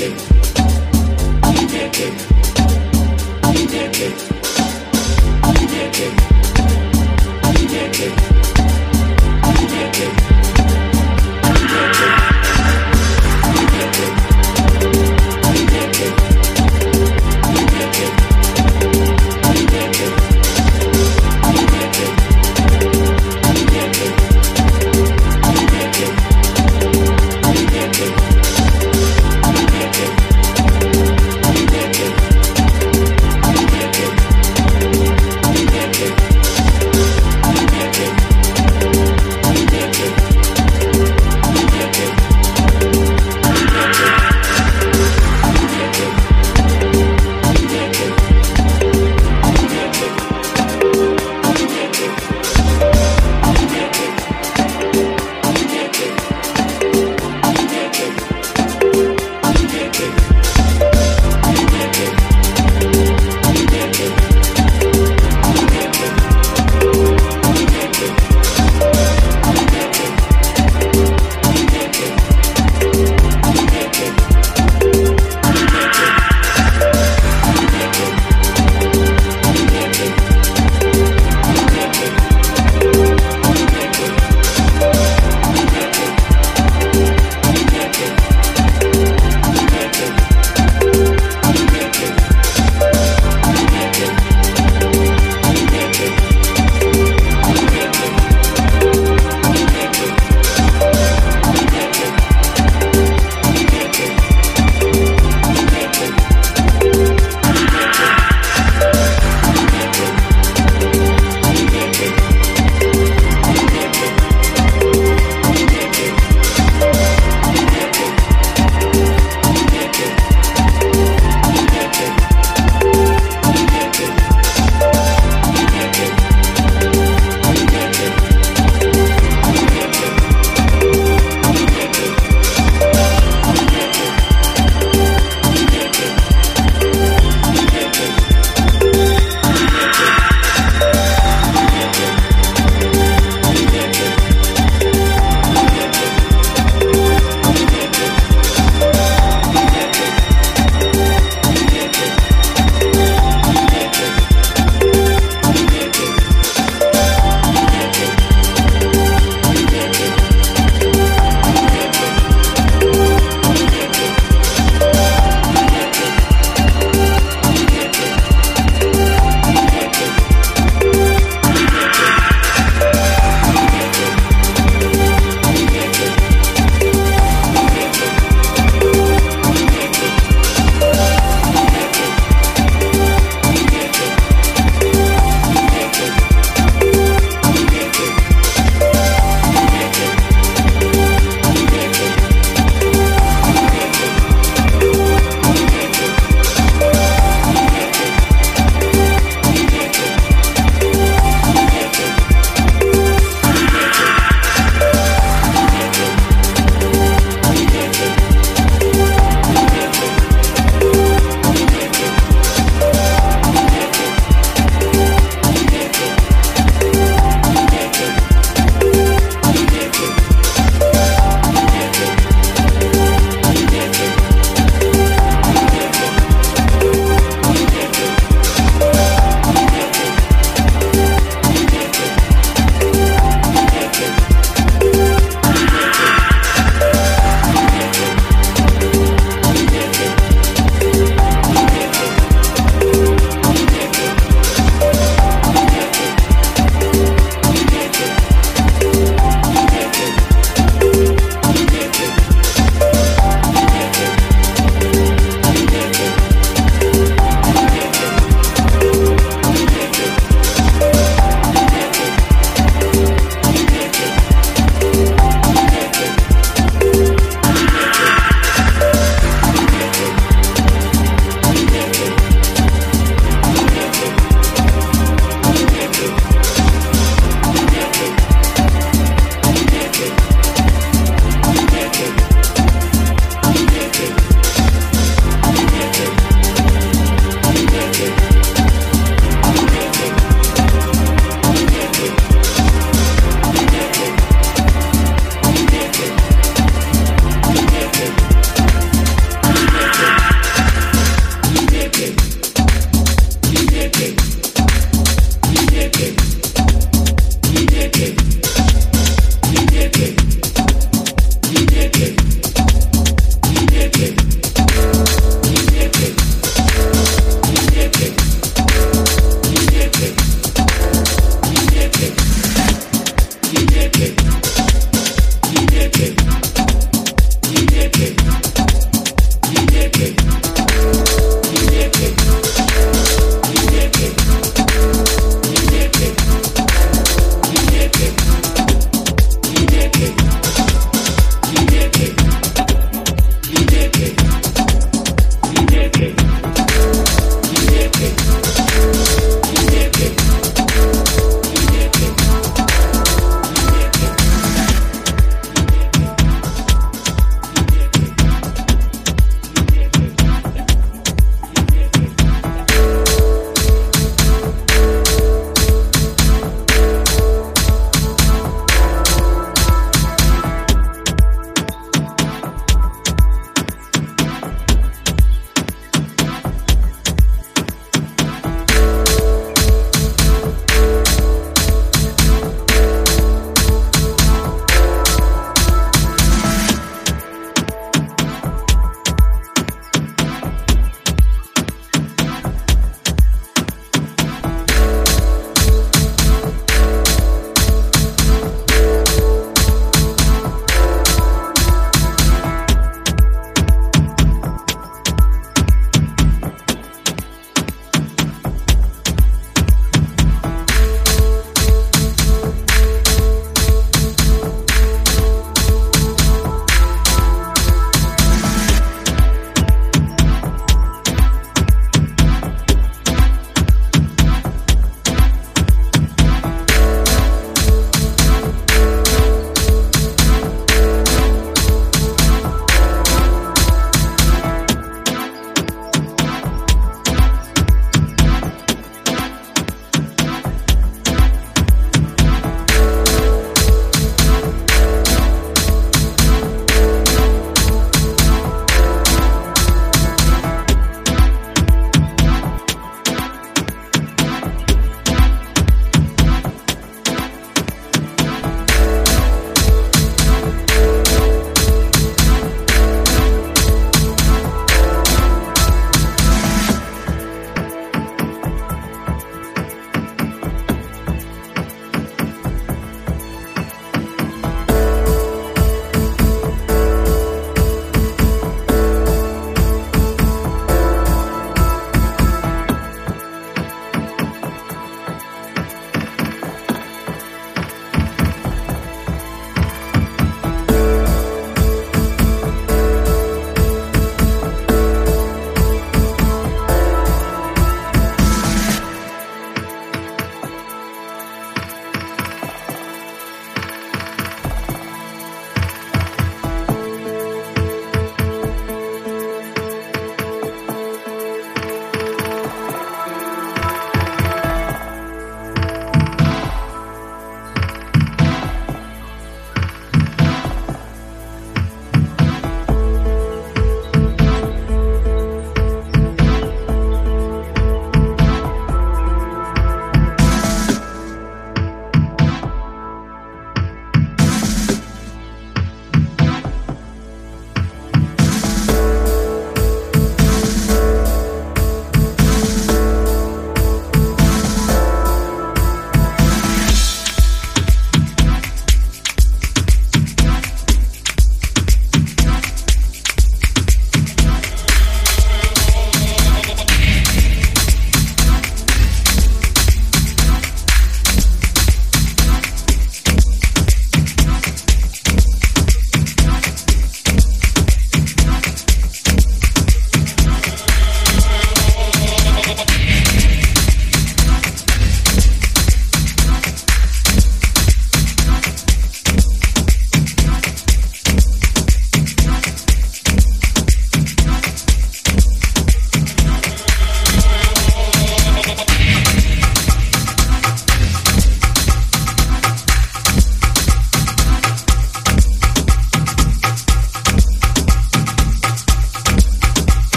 Music.